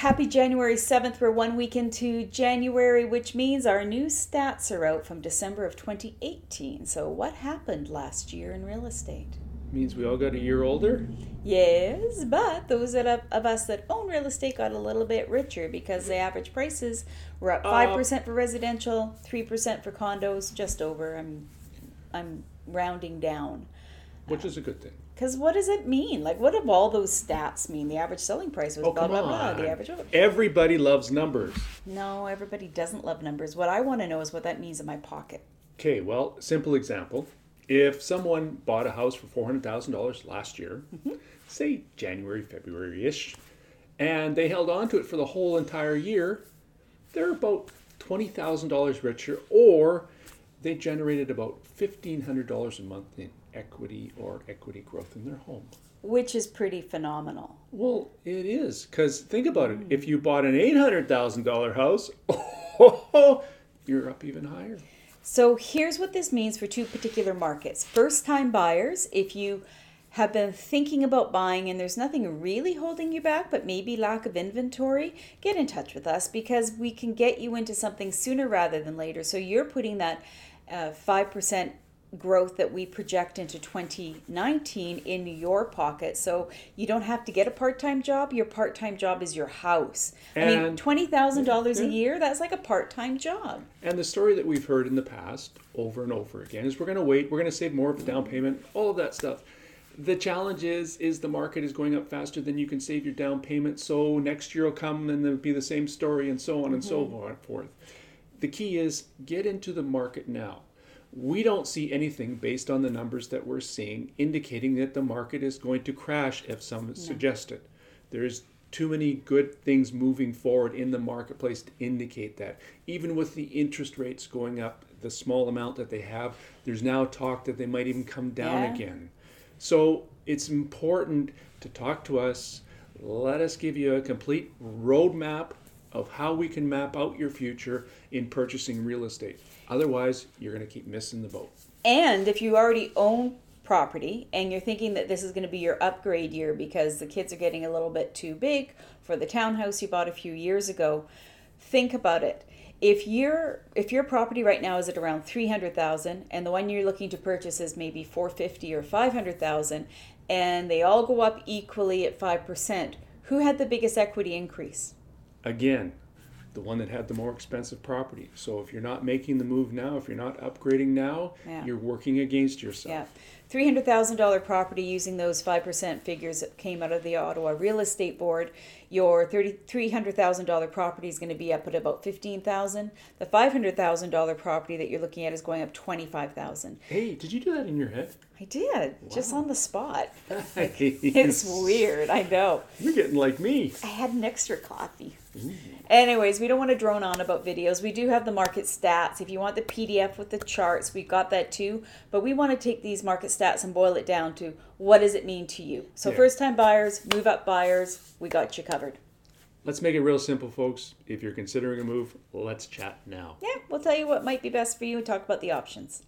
Happy January 7th. We're one week into January, which means our new stats are out from December of 2018. So, what happened last year in real estate? Means we all got a year older? Yes, but those that of, of us that own real estate got a little bit richer because the average prices were up 5% uh, for residential, 3% for condos, just over. I'm, I'm rounding down. Which is a good thing. Because what does it mean? Like, what do all those stats mean? The average selling price was Oh, blah, blah, blah. on. The average. Everybody loves numbers. No, everybody doesn't love numbers. What I want to know is what that means in my pocket. Okay, well, simple example. If someone bought a house for $400,000 last year, mm-hmm. say January, February ish, and they held on to it for the whole entire year, they're about $20,000 richer, or they generated about $1,500 a month in equity or equity growth in their home. Which is pretty phenomenal. Well, it is because think about it. If hmm. you bought an eight hundred thousand dollar house, oh, you're up even higher. So here's what this means for two particular markets. First time buyers, if you have been thinking about buying and there's nothing really holding you back, but maybe lack of inventory, get in touch with us because we can get you into something sooner rather than later. So you're putting that uh, 5% growth that we project into 2019 in your pocket. So you don't have to get a part time job. Your part time job is your house. I mean, $20,000 a year, that's like a part time job. And the story that we've heard in the past over and over again is we're going to wait, we're going to save more of the down payment, all of that stuff. The challenge is is the market is going up faster than you can save your down payment. So next year will come and there'll be the same story and so on and so mm-hmm. forth. The key is get into the market now. We don't see anything based on the numbers that we're seeing indicating that the market is going to crash if some suggest it. There's too many good things moving forward in the marketplace to indicate that. Even with the interest rates going up, the small amount that they have, there's now talk that they might even come down Yeah. again. So it's important to talk to us. Let us give you a complete roadmap of how we can map out your future in purchasing real estate. Otherwise, you're going to keep missing the boat. And if you already own property and you're thinking that this is going to be your upgrade year because the kids are getting a little bit too big for the townhouse you bought a few years ago, think about it. If your if your property right now is at around 300,000 and the one you're looking to purchase is maybe 450 or 500,000 and they all go up equally at 5%, who had the biggest equity increase? Again, the one that had the more expensive property. So if you're not making the move now, if you're not upgrading now, Yeah. you're working against yourself. Yeah. $300,000 property using those 5% figures that came out of the Ottawa Real Estate Board, your 30 $300,000 property is going to be up at about 15000 The $500,000 property that you're looking at is going up 25000 Hey, did you do that in your head? I did, just on the spot. It's it's weird, I know. You're getting like me. I had an extra coffee. Anyways, we don't want to drone on about videos. We do have the market stats. If you want the PDF with the charts, we've got that too. But we want to take these market stats and boil it down to what does it mean to you? So, Yeah. first time buyers, move up buyers, we got you covered. Let's make it real simple, folks. If you're considering a move, let's chat now. Yeah, we'll tell you what might be best for you and talk about the options.